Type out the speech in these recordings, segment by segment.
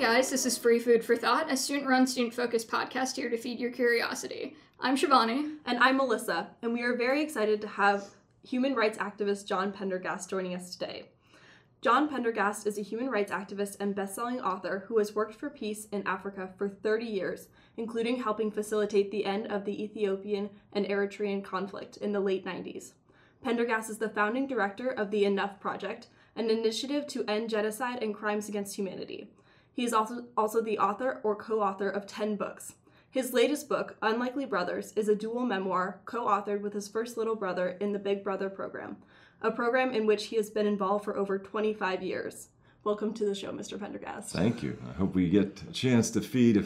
guys, this is Free Food for Thought, a student run, student focused podcast here to feed your curiosity. I'm Shivani. And I'm Melissa, and we are very excited to have human rights activist John Pendergast joining us today. John Pendergast is a human rights activist and best-selling author who has worked for peace in Africa for 30 years, including helping facilitate the end of the Ethiopian and Eritrean conflict in the late 90s. Pendergast is the founding director of the Enough Project, an initiative to end genocide and crimes against humanity. He is also, also the author or co author of 10 books. His latest book, Unlikely Brothers, is a dual memoir co authored with his first little brother in the Big Brother program, a program in which he has been involved for over 25 years. Welcome to the show, Mr. Pendergast. Thank you. I hope we get a chance to feed a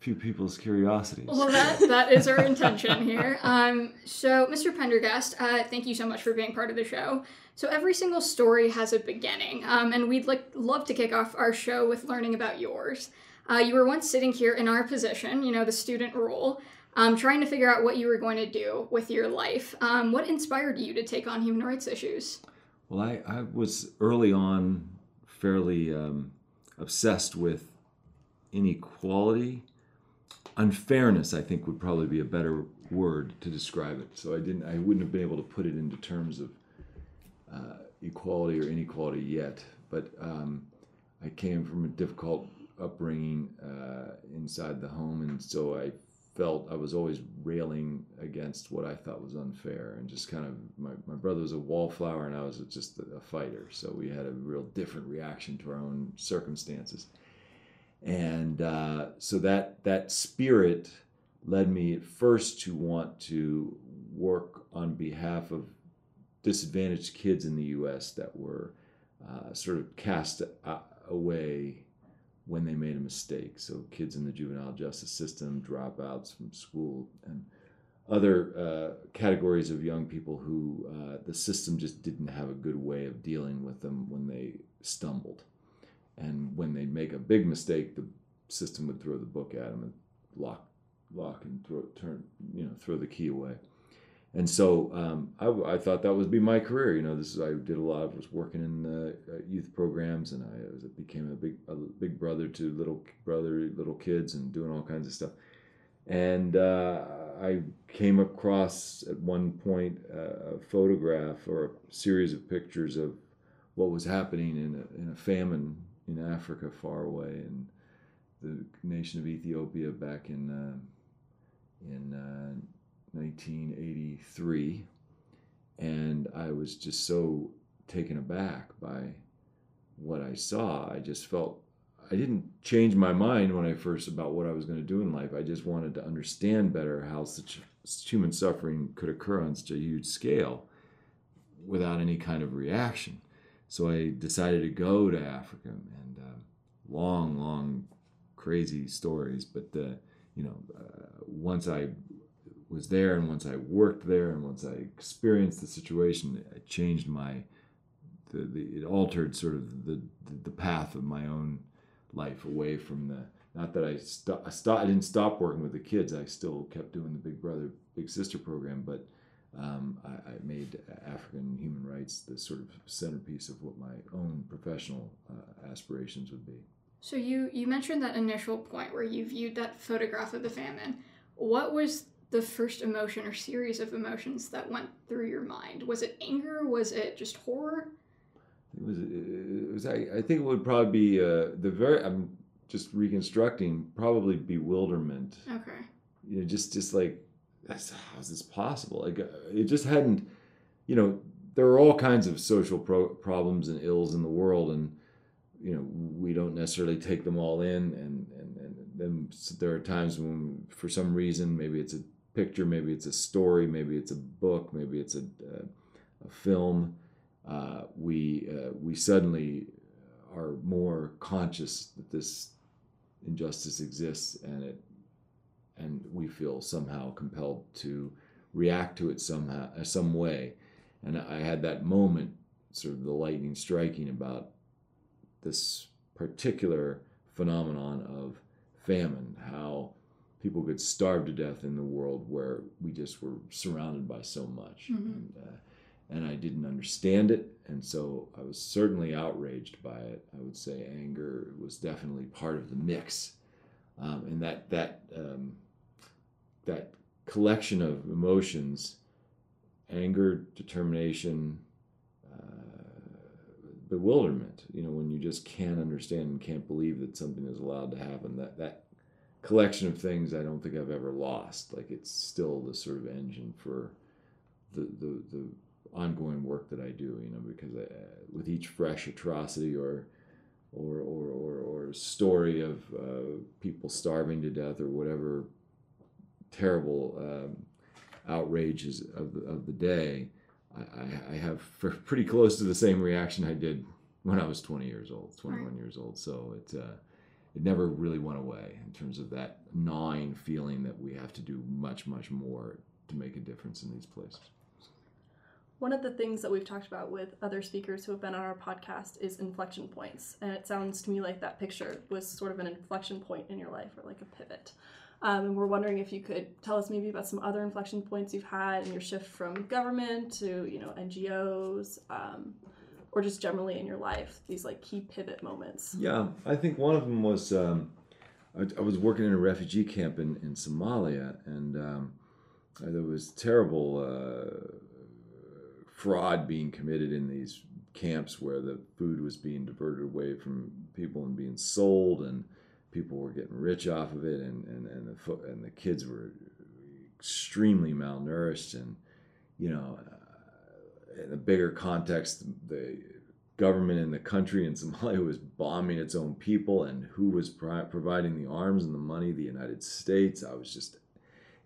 few people's curiosities. Well, that, that is our intention here. Um, so, Mr. Pendergast, uh, thank you so much for being part of the show. So every single story has a beginning, um, and we'd like love to kick off our show with learning about yours. Uh, you were once sitting here in our position, you know, the student role, um, trying to figure out what you were going to do with your life. Um, what inspired you to take on human rights issues? Well, I, I was early on fairly um, obsessed with inequality. Unfairness, I think, would probably be a better word to describe it. So I didn't, I wouldn't have been able to put it into terms of uh, equality or inequality yet, but um, I came from a difficult upbringing uh, inside the home, and so I felt I was always railing against what I thought was unfair, and just kind of my, my brother was a wallflower, and I was just a, a fighter, so we had a real different reaction to our own circumstances, and uh, so that that spirit led me at first to want to work on behalf of disadvantaged kids in the U.S. that were uh, sort of cast away when they made a mistake. So kids in the juvenile justice system, dropouts from school, and other uh, categories of young people who uh, the system just didn't have a good way of dealing with them when they stumbled. And when they make a big mistake, the system would throw the book at them and lock, lock and throw, turn, you know, throw the key away and so um, I, I, thought that would be my career. You know, this is I did a lot. of was working in uh, youth programs, and I was, became a big a big brother to little brother little kids, and doing all kinds of stuff. And uh, I came across at one point uh, a photograph or a series of pictures of what was happening in a, in a famine in Africa, far away, in the nation of Ethiopia back in uh, in uh, 1983, and I was just so taken aback by what I saw. I just felt I didn't change my mind when I first about what I was going to do in life. I just wanted to understand better how such human suffering could occur on such a huge scale without any kind of reaction. So I decided to go to Africa and uh, long, long, crazy stories. But uh, you know, uh, once I was there and once I worked there and once I experienced the situation, it changed my, the, the it altered sort of the, the path of my own life away from the, not that I, st- I, st- I didn't stop working with the kids. I still kept doing the Big Brother, Big Sister program, but um, I, I, made African human rights the sort of centerpiece of what my own professional uh, aspirations would be. So you you mentioned that initial point where you viewed that photograph of the famine. What was the first emotion or series of emotions that went through your mind? Was it anger? Was it just horror? It was. It was. I, I think it would probably be uh, the very. I'm just reconstructing. Probably bewilderment. Okay. You know, just just like, how is this possible? Like, uh, it just hadn't. You know, there are all kinds of social pro- problems and ills in the world, and you know, we don't necessarily take them all in, and and and then there are times when, for some reason, maybe it's a picture, maybe it's a story, maybe it's a book, maybe it's a, a, a film, uh, we uh, we suddenly are more conscious that this injustice exists, and it and we feel somehow compelled to react to it somehow uh, some way. And I had that moment, sort of the lightning striking about this particular phenomenon of famine, how people could starve to death in the world where we just were surrounded by so much. Mm-hmm. And, uh, and I didn't understand it, and so I was certainly outraged by it. I would say anger was definitely part of the mix, um, and that that um, that collection of emotions, anger, determination, uh, bewilderment. You know, when you just can't understand and can't believe that something is allowed to happen. That that collection of things I don't think I've ever lost. Like it's still the sort of engine for the the, the ongoing work that I do. You know, because I, with each fresh atrocity or or or or, or story of uh, people starving to death or whatever terrible um, outrages of the, of the day, I, I have pretty close to the same reaction I did when I was 20 years old, 21 right. years old. So it uh, it never really went away in terms of that gnawing feeling that we have to do much much more to make a difference in these places. One of the things that we've talked about with other speakers who have been on our podcast is inflection points. And it sounds to me like that picture was sort of an inflection point in your life or like a pivot. Um, and we're wondering if you could tell us maybe about some other inflection points you've had in your shift from government to you know NGOs, um, or just generally in your life. These like key pivot moments. Yeah, I think one of them was um, I, I, was working in a refugee camp in, in Somalia, and um, there was terrible uh, fraud being committed in these camps where the food was being diverted away from people and being sold and people were getting rich off of it, and and and the and the kids were extremely malnourished, and you know, uh, in a bigger context, the government in the country in Somalia was bombing its own people, and who was pro- providing the arms and the money? The United States. I was just,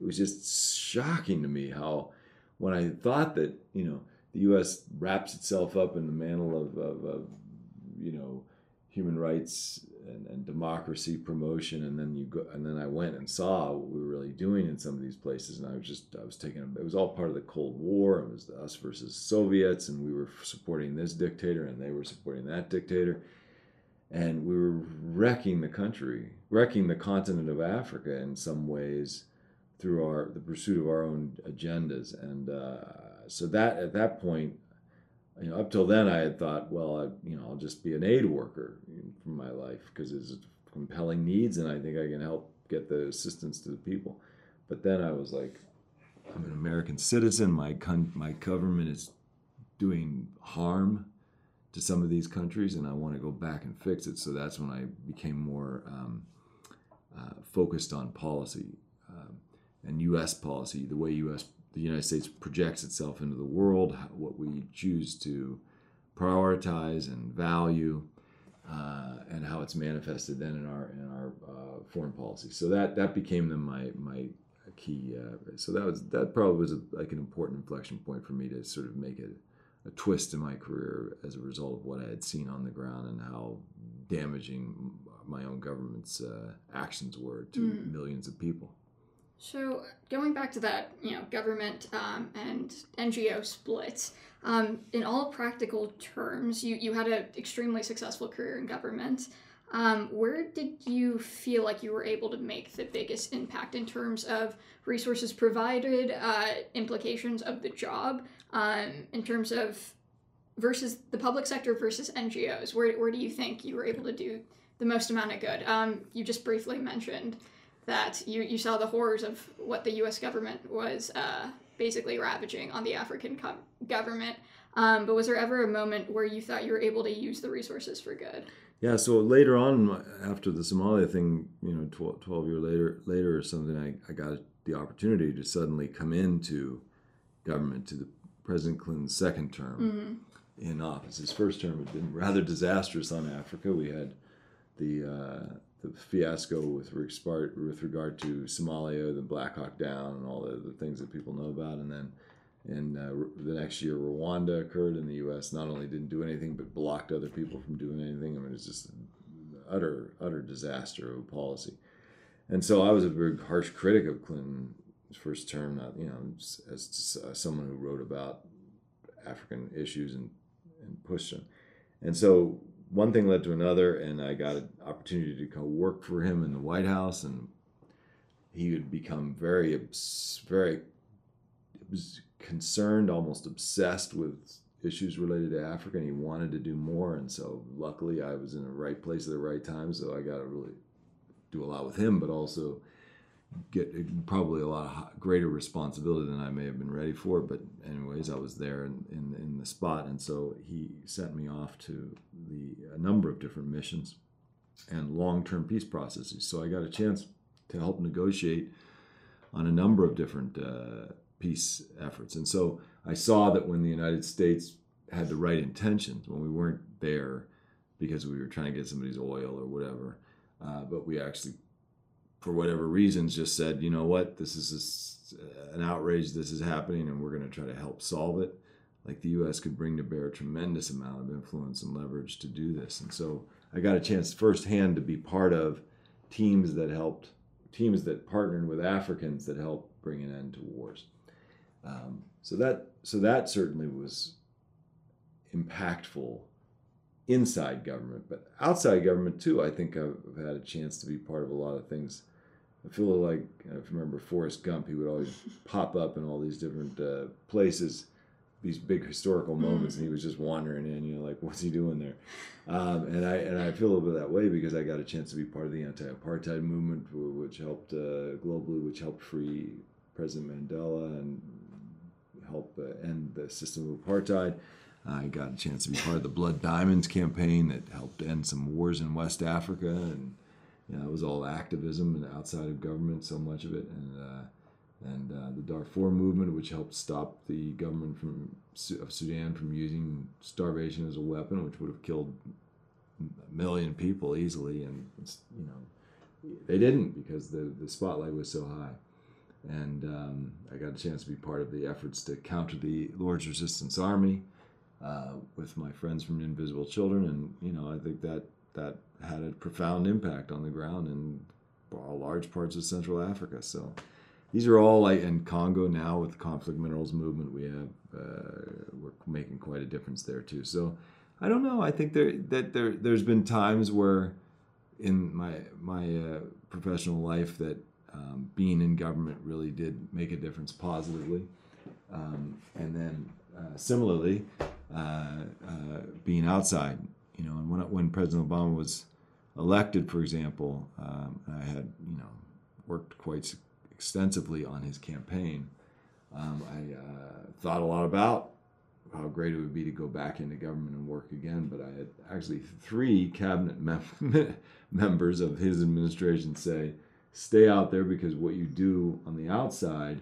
it was just shocking to me how, when I thought that you know the U.S. wraps itself up in the mantle of, of, of you know human rights and, and, democracy promotion and then you go and then I went and saw what we were really doing in some of these places and I was just I was taking it was all part of the Cold War it was us versus Soviets and we were supporting this dictator and they were supporting that dictator. And we were wrecking the country wrecking the continent of Africa in some ways through our the pursuit of our own agendas. And uh, so that at that point you know, up till then I had thought, well, I, you know, I'll just be an aid worker for my life because it's compelling needs, and I think I can help get the assistance to the people. But then I was like, I'm an American citizen. My con- my government is doing harm to some of these countries, and I want to go back and fix it. So that's when I became more um, uh, focused on policy um, and U.S. policy, the way U.S the United States projects itself into the world, what we choose to prioritize and value, uh, and how it's manifested then in our in our uh, foreign policy. So that that became then my my key. Uh, so that was that probably was a, like an important inflection point for me to sort of make a, a twist in my career as a result of what I had seen on the ground and how damaging my own government's uh, actions were to mm. millions of people. So going back to that, you know, government um, and NGO split. Um, in all practical terms, you you had an extremely successful career in government. Um, where did you feel like you were able to make the biggest impact in terms of resources provided, uh, implications of the job, um, in terms of versus the public sector versus NGOs? Where, where do you think you were able to do the most amount of good? Um, you just briefly mentioned that you, you saw the horrors of what the U.S. government was uh, basically ravaging on the African co- government. Um, but was there ever a moment where you thought you were able to use the resources for good? Yeah. So later on, after the Somalia thing, you know, 12, 12 years later, later or something, I, I got the opportunity to suddenly come into government to the President Clinton's second term mm-hmm. in office. His first term had been rather disastrous on Africa. We had the uh, the fiasco with, with regard to Somalia, the Black Hawk Down, and all the, the things that people know about. And then in uh, the next year, Rwanda occurred, and the U.S. not only didn't do anything but blocked other people from doing anything. I mean, it's just utter utter disaster of a policy. And so I was a very harsh critic of Clinton's first term. Not you know as, as someone who wrote about African issues and and pushed them. And so one thing led to another, and I got an opportunity to go work for him in the White House, and he had become very, very, concerned, almost obsessed with issues related to Africa, and he wanted to do more. And so, luckily, I was in the right place at the right time. So I got to really do a lot with him, but also get probably a lot of greater responsibility than I may have been ready for. But anyways, I was there in, in, in the spot, and so he sent me off to the a number of different missions and long-term peace processes. So I got a chance to help negotiate on a number of different uh, peace efforts. And so I saw that when the United States had the right intentions, when we weren't there because we were trying to get somebody's oil or whatever, uh, but we actually for whatever reasons, just said, you know what, this is an outrage, this is happening, and we're going to try to help solve it. Like the U.S. could bring to bear a tremendous amount of influence and leverage to do this. And so I got a chance firsthand to be part of teams that helped, teams that partnered with Africans that helped bring an end to wars. Um, so that so that certainly was impactful inside government, but outside government too. I think I've had a chance to be part of a lot of things I feel like if you remember Forrest Gump, he would always pop up in all these different uh, places, these big historical moments, mm. and he was just wandering in. You know, like what's he doing there? Um, and I and I feel a little bit that way because I got a chance to be part of the anti-apartheid movement, which helped uh, globally, which helped free President Mandela and help uh, end the system of apartheid. I got a chance to be part of the Blood Diamonds campaign that helped end some wars in West Africa and you know, it was all activism and outside of government, so much of it, and uh, and uh, the Darfur movement, which helped stop the government from of Sudan from using starvation as a weapon, which would have killed a million people easily, and you know, they didn't because the the spotlight was so high. And um, I got a chance to be part of the efforts to counter the Lord's Resistance Army uh, with my friends from Invisible Children, and you know, I think that that had a profound impact on the ground in large parts of Central Africa. So these are all like in Congo now with the conflict minerals movement. We have uh, we're making quite a difference there too. So I don't know. I think there that there there's been times where in my my uh, professional life that um, being in government really did make a difference positively, um, and then uh, similarly uh, uh, being outside you know, and when when President Obama was elected, for example, um, I had you know worked quite extensively on his campaign. Um, I uh, thought a lot about how great it would be to go back into government and work again, but I had actually three cabinet mem- members of his administration say, "Stay out there because what you do on the outside."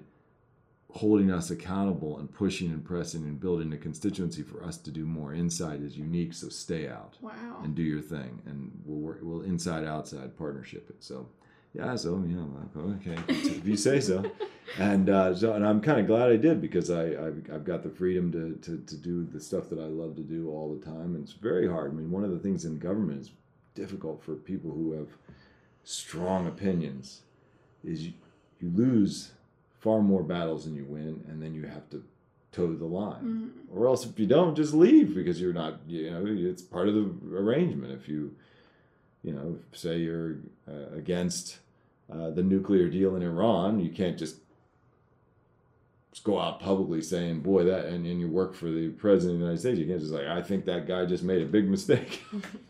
Holding us accountable and pushing and pressing and building a constituency for us to do more inside is unique so stay out wow. and do your thing and we'll work we'll inside outside partnership it so yeah so you know okay if you say so. And uh, so and i'm kind of glad i did because i I've, I've, got the freedom to, to to do the stuff that i love to do all the time and it's very hard. I mean one of the things in government is difficult for people who have strong opinions is you, you lose far more battles than you win, and then you have to toe the line. Mm-hmm. Or else, if you don't, just leave because you're not. You know, it's part of the arrangement. If you, you know, say you're uh, against uh, the nuclear deal in Iran, you can't just just go out publicly saying, "Boy, that," and, and you work for the president of the United States. You can't just like, "I think that guy just made a big mistake."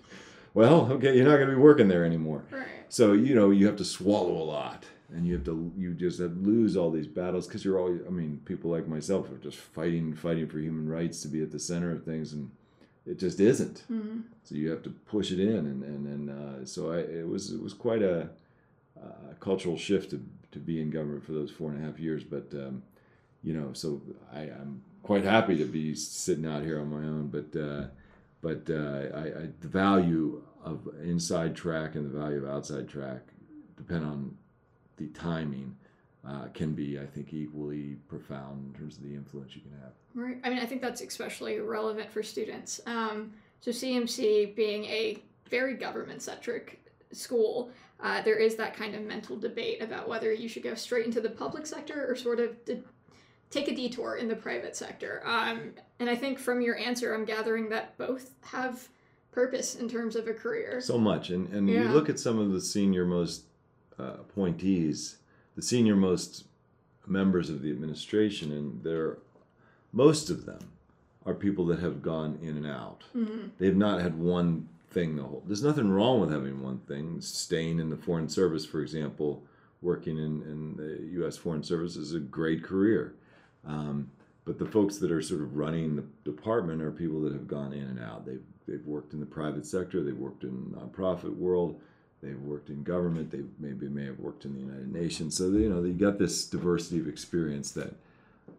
well, okay, you're not going to be working there anymore. Right. So you know you have to swallow a lot and you have to you just have lose all these battles because you're always i mean people like myself are just fighting fighting for human rights to be at the center of things and it just isn't mm-hmm. so you have to push it in and and, and uh, so I, it was it was quite a, a, cultural shift to, to be in government for those four and a half years but um, you know so I, i'm quite happy to be sitting out here on my own but uh, but uh, I, I, the value of inside track and the value of outside track depend on the timing uh, can be, I think, equally profound in terms of the influence you can have. Right. I mean, I think that's especially relevant for students. Um, so, CMC being a very government centric school, uh, there is that kind of mental debate about whether you should go straight into the public sector or sort of de- take a detour in the private sector. Um, and I think from your answer, I'm gathering that both have purpose in terms of a career. So much. And, and yeah. you look at some of the senior most uh, appointees, the senior most members of the administration, and they're most of them are people that have gone in and out. They've not had one thing the whole. There's nothing wrong with having one thing. Staying in the foreign service, for example, working in, in the U.S. Foreign Service is a great career. Um, but the folks that are sort of running the department are people that have gone in and out. They've they've worked in the private sector. They've worked in the nonprofit world. They've worked in government. They maybe may have worked in the United Nations. So you know you got this diversity of experience that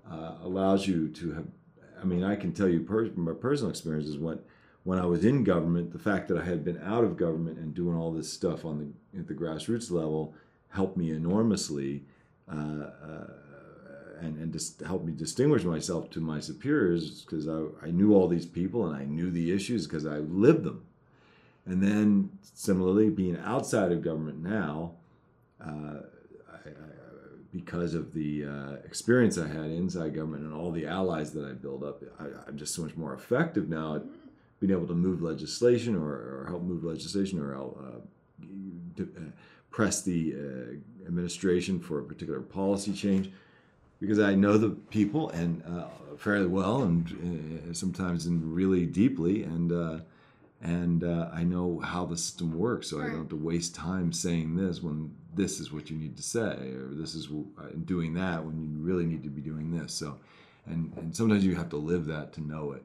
uh, allows you to have. I mean, I can tell you per, my personal experience is what when I was in government, the fact that I had been out of government and doing all this stuff on the at the grassroots level helped me enormously. Uh, uh, and, and just helped me distinguish myself to my superiors because I, I knew all these people and I knew the issues because I lived them. And then similarly, being outside of government now, uh, I, I, because of the uh, experience I had inside government and all the allies that I built up, I, I'm just so much more effective now at being able to move legislation or, or help move legislation or uh, d- uh, press the uh, administration for a particular policy change. Because I know the people and uh, fairly well, and sometimes in really deeply, and and uh, I know how the system works, so I don't have to waste time saying this when this is what you need to say, or this is uh, doing that when you really need to be doing this. So, and and sometimes you have to live that to know it,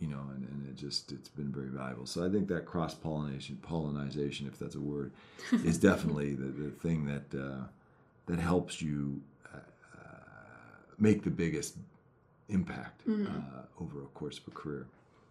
you know, and, and it just it's been very valuable. So I think that cross pollination, pollinization, if that's a word, is definitely the, the thing that uh, that helps you make the biggest impact uh, over a course of a career.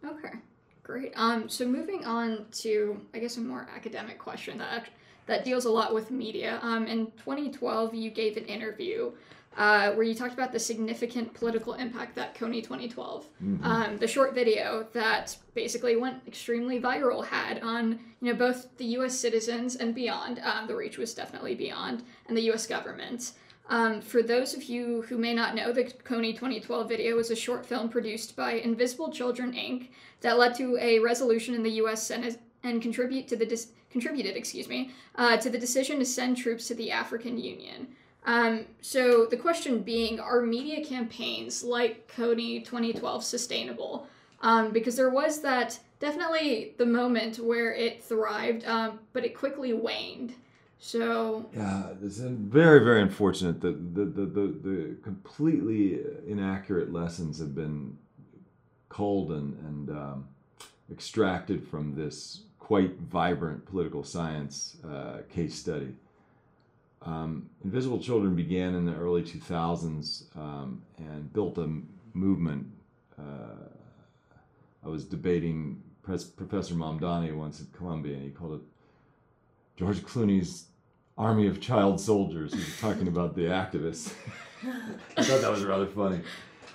Okay, great. Um, so moving on to, I guess, a more academic question that that deals a lot with media. Um, in 2012, you gave an interview uh, where you talked about the significant political impact that Kony 2012, um, the short video that basically went extremely viral, had on you know both the U.S. citizens and beyond. Um, the reach was definitely beyond, and the U.S. government. Um, for those of you who may not know, the Kony 2012 video was a short film produced by Invisible Children Inc. that led to a resolution in the U.S. Senate and contribute to the dis- contributed, excuse me, uh, to the decision to send troops to the African Union. Um, so the question being, are media campaigns like Kony 2012 sustainable? Um, because there was that definitely the moment where it thrived, um, but it quickly waned. So Yeah, it's very, very unfortunate that the, the, the, the completely inaccurate lessons have been culled and, and um, extracted from this quite vibrant political science uh, case study. Um, Invisible Children began in the early 2000s um, and built a movement. Uh, I was debating Pres- Professor Mamdani once at Columbia, and he called it George Clooney's Army of Child Soldiers. He was talking about the activists. I thought that was rather funny.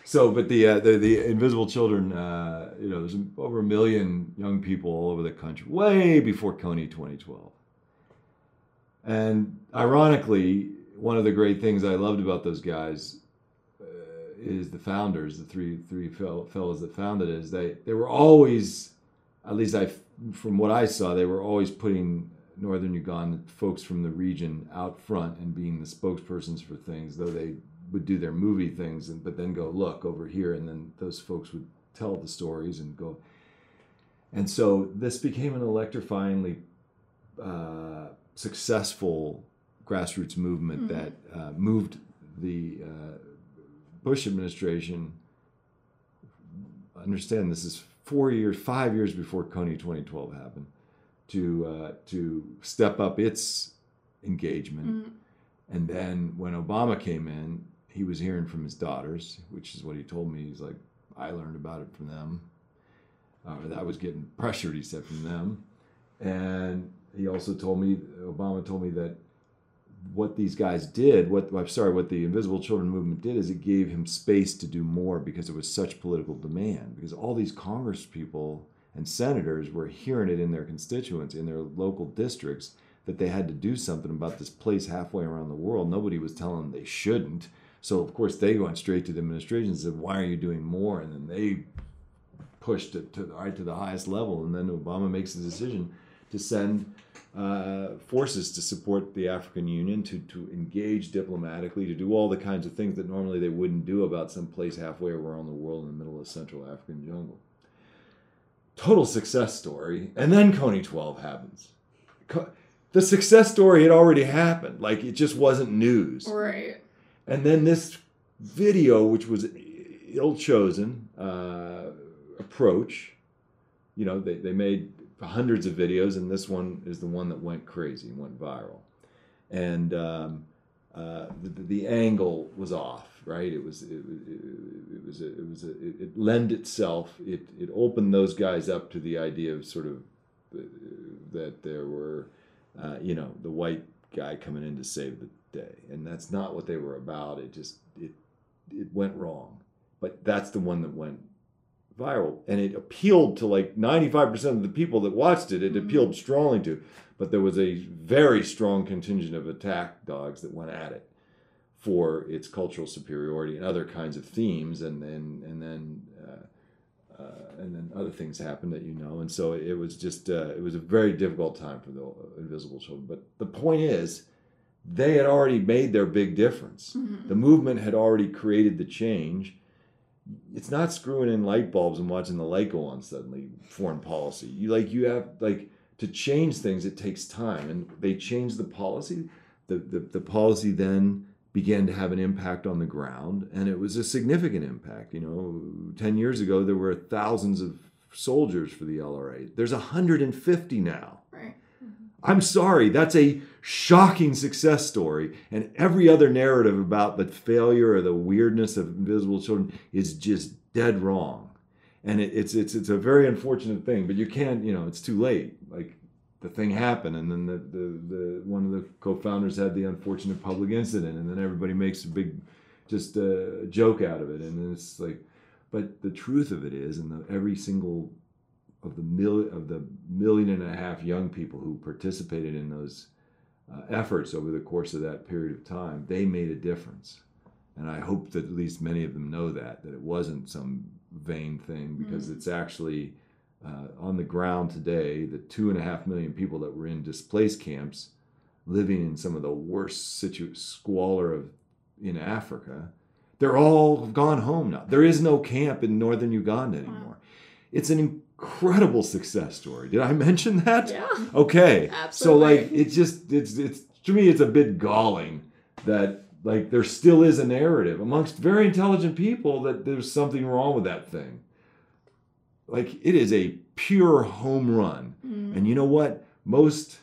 So, but the uh, the, the Invisible Children, uh, you know, there's over a million young people all over the country, way before Kony 2012. And ironically, one of the great things I loved about those guys uh, is the founders, the three three fel- fellows that founded it, is they they were always, at least I, from what I saw, they were always putting Northern Uganda folks from the region out front and being the spokespersons for things, though they would do their movie things, and but then go look over here, and then those folks would tell the stories and go. And so this became an electrifyingly uh, successful grassroots movement that uh, moved the uh, Bush administration. Understand this is four years, five years before Kony 2012 happened, to uh, to step up its engagement. And then when Obama came in, he was hearing from his daughters, which is what he told me. He's like, I learned about it from them. Uh, that I was getting pressured, he said, from them. And he also told me, Obama told me that what these guys did, what I'm sorry, what the Invisible Children movement did is it gave him space to do more because there was such political demand. Because all these Congress people and senators were hearing it in their constituents, in their local districts, that they had to do something about this place halfway around the world. Nobody was telling them they shouldn't. So of course they went straight to the administration and said, "Why are you doing more?" And then they pushed it to right to the highest level. And then Obama makes the decision to send uh, forces to support the African Union, to, to engage diplomatically, to do all the kinds of things that normally they wouldn't do about some place halfway around the world in the middle of the Central African jungle. Total success story. And then Kony 12 happens. The success story had already happened. Like it just wasn't news. Right. And then this video, which was ill chosen uh, approach, you know, they, they made hundreds of videos, and this one is the one that went crazy, went viral. And um, uh, the, the angle was off, right? It was it, it, it was a, it was a, it, it lend itself. It it opened those guys up to the idea of sort of uh, that there were, uh, you know, the white guy coming in to save the day, and that's not what they were about. It just it it went wrong, but that's the one that went viral and it appealed to like 95% of the people that watched it it Mhm. appealed strongly to but there was a very strong contingent of attack dogs that went at it for its cultural superiority and other kinds of themes and then and then uh, uh, and then other things happened that you know. And so it was just uh, it was a very difficult time for the invisible children. But the point is they had already made their big difference. Mhm. the movement had already created the change. It's not screwing in light bulbs and watching the light go on suddenly foreign policy. You like you have like to change things it takes time. And they changed the policy. The, the, the policy then began to have an impact on the ground and it was a significant impact you know 10 years ago there were thousands of soldiers for the lra there's 150 now Right. Mm-hmm. I'm sorry, that's a shocking success story. And every other narrative about the failure or the weirdness of invisible children is just dead wrong. And it, it's it's it's a very unfortunate thing, but you can't, you know, it's too late. Like the thing happened, and then the, the, the one of the co-founders had the unfortunate public incident, and then everybody makes a big just a joke out of it, and then it's like, but the truth of it is, and the, every single of the mil- of the million and a half young people who participated in those uh, efforts over the course of that period of time, they made a difference. And I hope that at least many of them know that that it wasn't some vain thing because Mm. it's actually uh, on the ground today. The two and a half million people that were in displaced camps, living in some of the worst situ- squalor of in Africa, they're all gone home now. There is no camp in northern Uganda anymore. It's an incredible success story. Did I mention that? Yeah. Okay. Absolutely. So like it just it's it's to me it's a bit galling that like there still is a narrative amongst very intelligent people that there's something wrong with that thing. Like it is a pure home run. Mm. And you know what? Most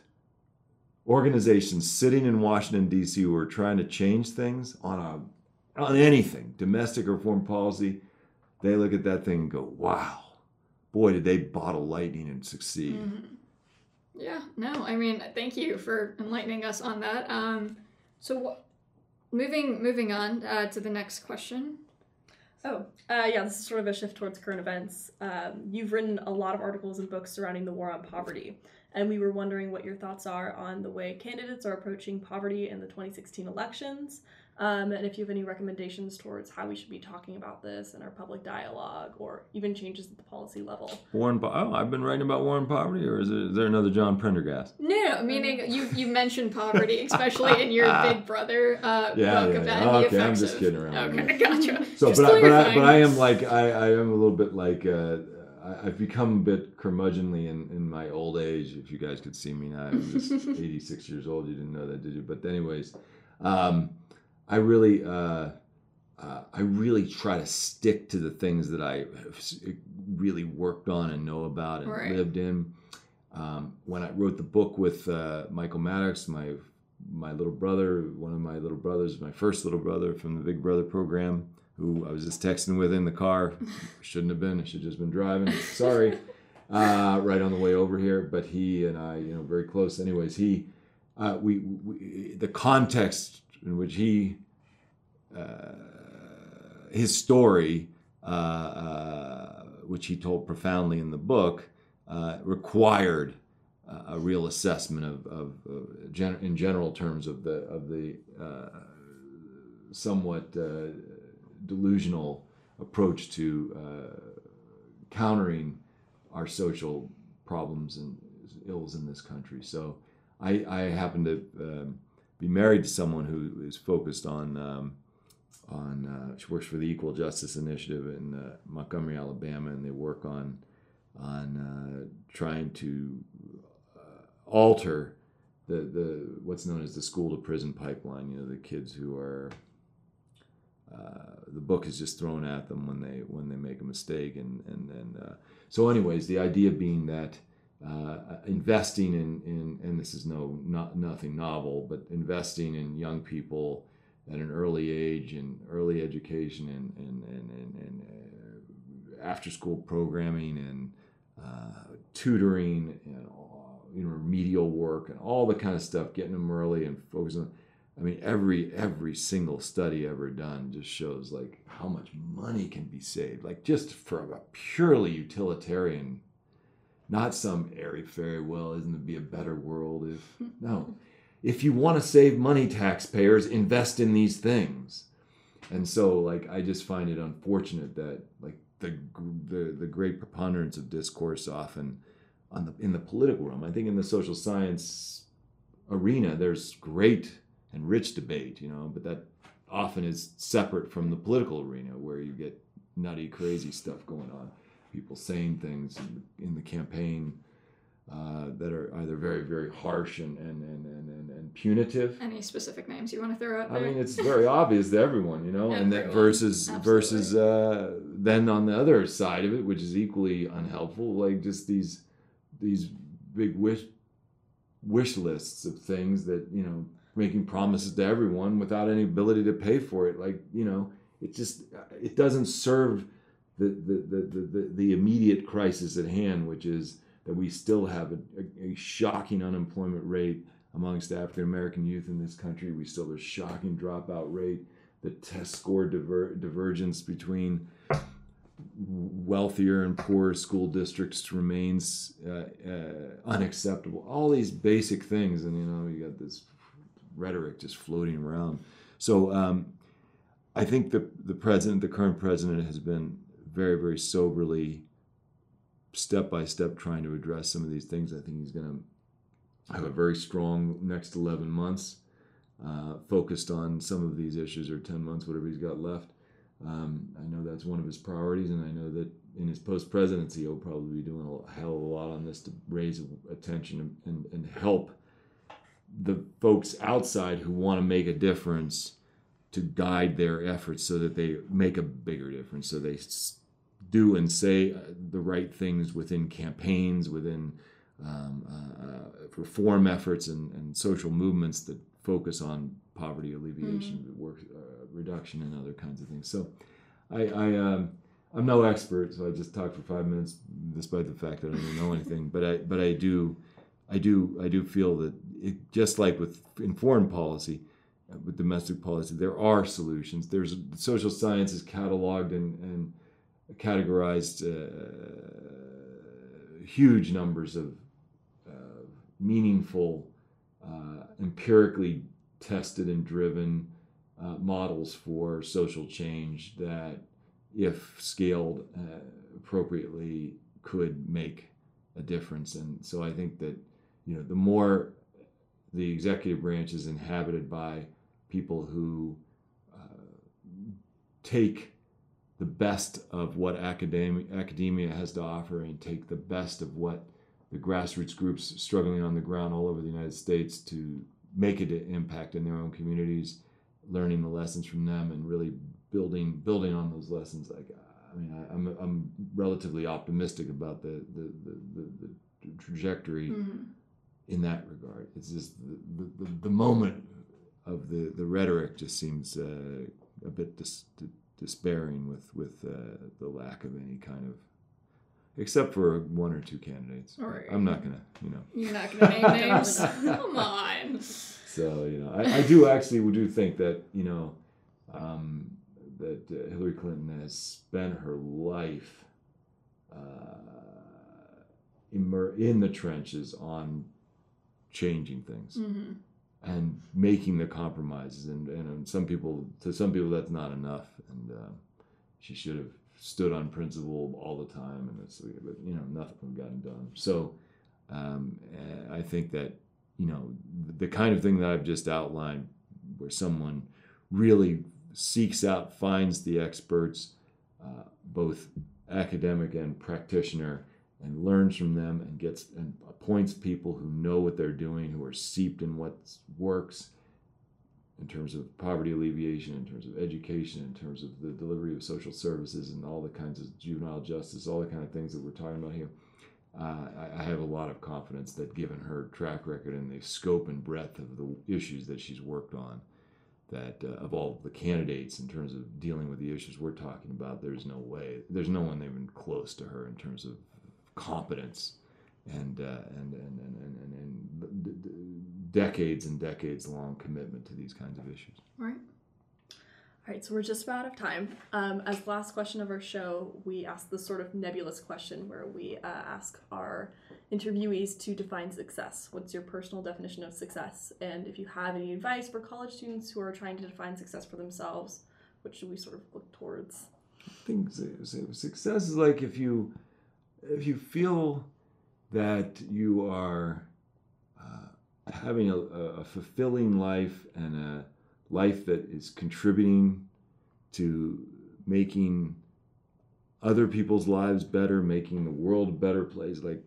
organizations sitting in Washington D.C. who are trying to change things on a on anything, domestic or foreign policy, they look at that thing and go, "Wow, boy, did they bottle lightning and succeed." Mhm. Yeah, no, I mean, thank you for enlightening us on that. Um, so, wh- moving moving on uh, to the next question. Oh, uh, yeah, this is sort of a shift towards current events. Um, you've written a lot of articles and books surrounding the war on poverty, and we were wondering what your thoughts are on the way candidates are approaching poverty in the 2016 elections, um, and if you have any recommendations towards how we should be talking about this in our public dialogue, or even changes at the policy level. Warren, po- oh, I've been writing about war and poverty, or is, it, is there another John Prendergast? No, no, meaning you you mentioned poverty, especially in your Big Brother uh, Yeah, book yeah, about yeah. the Okay, effects I'm just of- kidding around with Okay, gotcha. So, Just but I, but I, but I am like I, I am a little bit like uh, I, I've become a bit curmudgeonly in, in my old age. If you guys could see me now, I'm just 86 years old. You didn't know that, did you? But anyways, um, I really uh, uh, I really try to stick to the things that I have really worked on and know about and Right. lived in. Um, when I wrote the book with uh, Michael Mattocks, my my little brother, one of my little brothers, my first little brother from the Big Brother program, who I was just texting with in the car. Shouldn't have been. I should have just been driving. Sorry. Uh, right on the way over here, but he and I, you know, very close. Anyways, he, uh, we, we, the context in which he, uh, his story, uh, uh, which he told profoundly in the book, uh, required uh, a real assessment of, of, of gen- in general terms of the of the somewhat delusional approach to countering our social problems and ills in this country. So I, I happen to um, be married to someone who is focused on um, on uh, she works for the Equal Justice Initiative in uh, Montgomery, Alabama, and they work on on uh, trying to uh, alter the the what's known as the school to prison pipeline. You know, the kids who are uh, the book is just thrown at them when they when they make a mistake, and and and uh, so, anyways, the idea being that. Uh, investing in, in and this is no not nothing novel but investing in young people at an early age and early education and and and, and, and uh, after school programming and uh, tutoring and you know remedial work and all the kind of stuff getting them early and focusing on I mean, every every single study ever done just shows like how much money can be saved, like just for a purely utilitarian, not some airy fairy. Well, isn't it be a better world if no? If you want to save money, taxpayers invest in these things, and so like I just find it unfortunate that like the the the great preponderance of discourse often on the in the political realm. I think in the social science arena, there's great and rich debate, you know, but that often is separate from the political arena where you get nutty, crazy stuff going on. People saying things in the, in the campaign uh, that are either very, very harsh and, and, and, and, and, and punitive. Any specific names you want to throw out I mean, it's very obvious to everyone, you know, and that versus Absolutely. versus uh, then on the other side of it, which is equally unhelpful, like just these these big wish wish lists of things that you know making promises to everyone without any ability to pay for it. Like you know, it just it doesn't serve the the the the, immediate crisis at hand, which is that we still have a, a, a shocking unemployment rate amongst African American youth in this country. We still have a shocking dropout rate. The test score diver, divergence between wealthier and poorer school districts remains uh, uh, unacceptable. All these basic things, and you know, you got this rhetoric just floating around. So um, I think the the president, the current president, has been very, very soberly, step by step, trying to address some of these things. I think he's going to have a very strong next 11 months, uh, focused on some of these issues, or 10 months, whatever he's got left. Um, I know that's one of his priorities, and I know that in his post presidency, he'll probably be doing a hell of a lot on this to raise attention and, and, help the folks outside who want to make a difference to guide their efforts so that they make a bigger difference. So they do and say uh, the right things within campaigns, within um, uh, uh, reform efforts, and, and social movements that focus on poverty alleviation, work uh, reduction, and other kinds of things. So I, I um, I'm no expert, so I just talked for five minutes, despite the fact that I don't know anything. But I but I do I do I do feel that it, just like with in foreign policy, uh, with domestic policy, there are solutions. There's social science is cataloged and, and categorized uh, huge numbers of uh, meaningful, uh, empirically tested and driven uh, models for social change that, if scaled uh, appropriately, could make a difference. And so I think that you know the more the executive branch is inhabited by people who uh, take the best of what academia, academia has to offer and take the best of what the grassroots groups struggling on the ground all over the United States to make an impact in their own communities, learning the lessons from them and really building building on those lessons. Like I mean, I, I'm I'm relatively optimistic about the the, the, the, the trajectory Mhm. in that regard. It's just the, the, the moment of the, the rhetoric just seems uh, a bit dis- despairing with with uh, the lack of any kind of, except for one or two candidates. All right. I'm not gonna, you know. You're not going to name names. Come on. So you know, I, I do actually do think that you know um, that uh, Hillary Clinton has spent her life uh, immer- in the trenches on changing things hmm and making the compromises and, and some people to some people that's not enough and uh, she should have stood on principle all the time and it's but you know nothing gotten done. So Um, I think that you know the kind of thing that I've just outlined, where someone really seeks out, finds the experts, uh, both academic and practitioner, and learns from them and gets and appoints people who know what they're doing, who are seeped in what works in terms of poverty alleviation, in terms of education, in terms of the delivery of social services and all the kinds of juvenile justice, all the kind of things that we're talking about here. Uh, I, I, have a lot of confidence that given her track record and the scope and breadth of the issues that she's worked on, that uh, of all the candidates in terms of dealing with the issues we're talking about, there's no way, there's no one even close to her in terms of competence and uh, and, and, and, and, and, decades and decades long commitment to these kinds of issues. Right. All right, so we're just about out of time. Um, as the last question of our show, we ask the sort of nebulous question where we uh, ask our interviewees to define success. What's your personal definition of success? And if you have any advice for college students who are trying to define success for themselves, what should we sort of look towards? I think success is like if you if you feel that you are uh, having a, a, fulfilling life and a life that is contributing to making other people's lives better, making the world a better place, like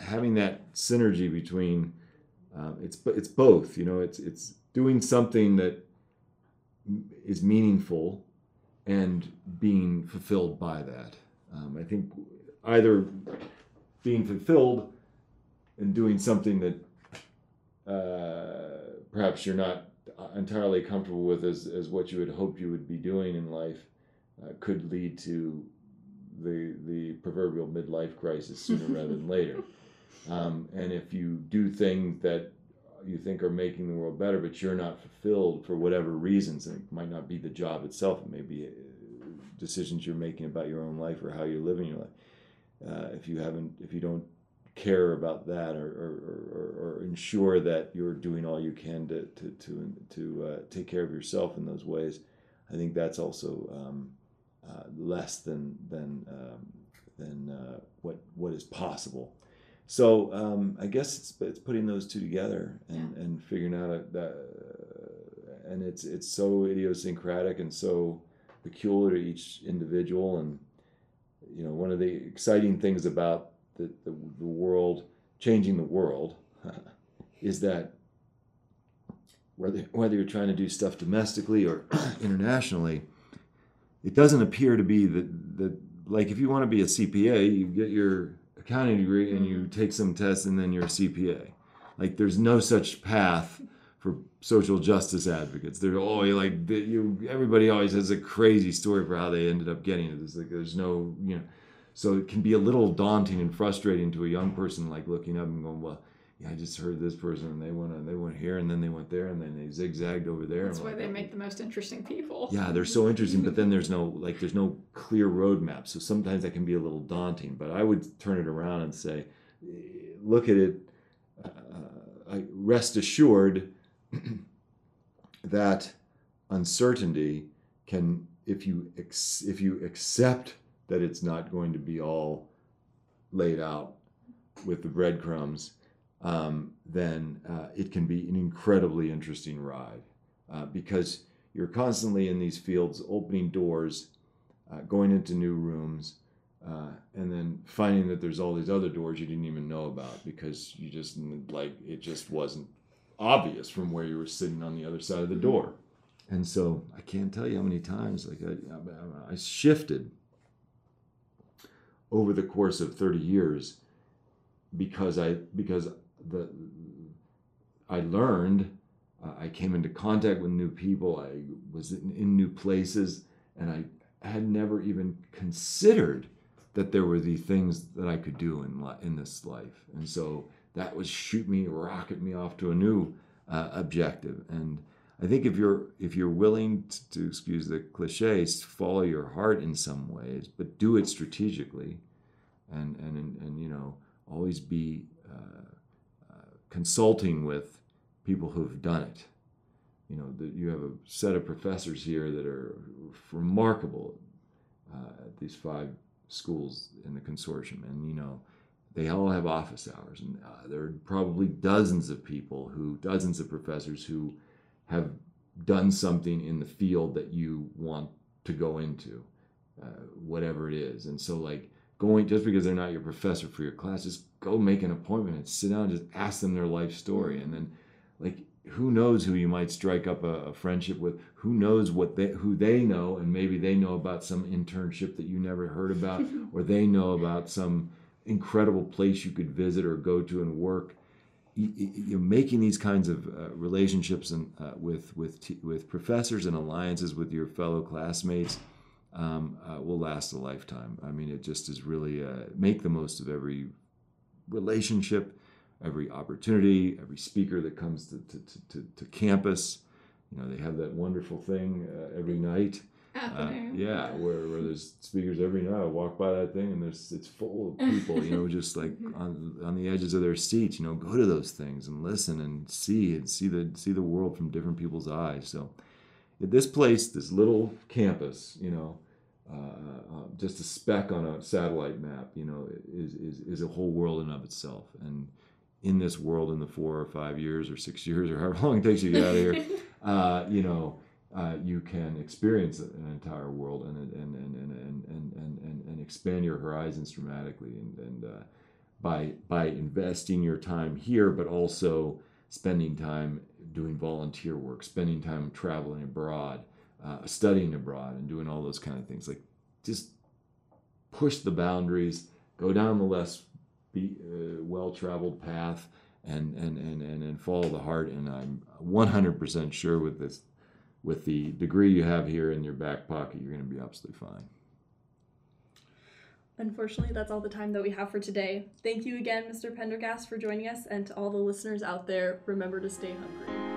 having that synergy between um, it's it's both. You know, it's it's doing something that is meaningful and being fulfilled by that. Um, I think either being fulfilled and doing something that uh, perhaps you're not entirely comfortable with as, as what you had hoped you would be doing in life uh, could lead to the the proverbial midlife crisis sooner rather than later. Um, and if you do things that you think are making the world better, but you're not fulfilled for whatever reasons, and it might not be the job itself, it may be uh, decisions you're making about your own life or how you're living your life uh, if you haven't if you don't care about that or, or, or, or, ensure that you're doing all you can to to to, to uh, take care of yourself in those ways, I think that's also um, uh, less than than um, than uh, what what is possible. So um, I guess it's it's putting those two together and, yeah. and figuring out a, that, and it's it's so idiosyncratic and so peculiar to each individual and you know, one of the exciting things about the, the, the world, changing the world, is that whether, whether you're trying to do stuff domestically or internationally, it doesn't appear to be that, that, like, if you want to be a CPA, you get your accounting degree and you mm-hmm. take some tests and then you're a CPA. Like, there's no such path for social justice advocates. They're oh, like you. Everybody always has a crazy story for how they ended up getting it. It's like there's no, you know, so it can be a little daunting and frustrating to a young person, like looking up and going, well. Yeah, I just heard this person, and they went, on they went here, and then they went there, and then they zigzagged over there. That's why like, they make the most interesting people. Yeah, they're so interesting, but then there's no like, there's no clear roadmap. So sometimes that can be a little daunting. But I would turn it around and say, look at it. Uh, rest assured that uncertainty can if you ex, if you accept that it's not going to be all laid out with the breadcrumbs, um, then uh, it can be an incredibly interesting ride uh, because you're constantly in these fields opening doors, uh, going into new rooms, uh, and then finding that there's all these other doors you didn't even know about because you just like it just wasn't obvious from where you were sitting on the other side of the door. And so I can't tell you how many times like I, I shifted over the course of 30 years because I because the I learned uh, I came into contact with new people I was in, in new places and I had never even considered that there were the things that I could do in in this life and so that would shoot me, rocket me off to a new uh, objective. And I think if you're if you're willing to, to, excuse the cliches, follow your heart in some ways, but do it strategically, and and and, and you know always be uh, uh, consulting with people who've done it. You know, that you have a set of professors here that are remarkable uh, at these five schools in the consortium, and you know they all have office hours, and uh, there are probably dozens of people who, dozens of professors who have done something in the field that you want to go into, uh, whatever it is. And so, like, going just because they're not your professor for your class, just go make an appointment and sit down and just ask them their life story. And then, like, who knows who you might strike up a, a, friendship with? Who knows what they who they know, and maybe they know about some internship that you never heard about, or they know about some incredible place you could visit or go to and work. You, are making these kinds of uh, relationships and uh, with with t- with professors and alliances with your fellow classmates um, uh, will last a lifetime. I mean, it just is really uh, make the most of every relationship, every opportunity, every speaker that comes to, to, to, to campus. You know, they have that wonderful thing uh, every night uh, yeah, where, where there's speakers every night. I walk by that thing and there's it's full of people, you know, just like on on the edges of their seats. You know, go to those things and listen and see and see the see the world from different people's eyes. So, at this place, this little campus, you know, uh, uh, just a speck on a satellite map, you know, is, is is a whole world in of itself. And in this world, in the four or five years or six years or however long it takes you to get out of here, uh, you know uh, you can experience an entire world and and and and and and, and, and expand your horizons dramatically and and uh, by by investing your time here, but also spending time doing volunteer work, spending time traveling abroad, uh, studying abroad, and doing all those kind of things. Like just push the boundaries, go down the less be, uh, well-traveled path, and, and and and and follow the heart. And I'm 100% sure with this with the degree you have here in your back pocket, you're going to be absolutely fine. Unfortunately, that's all the time that we have for today. Thank you again, Mr. Pendergast, for joining us, and to all the listeners out there, remember to stay hungry.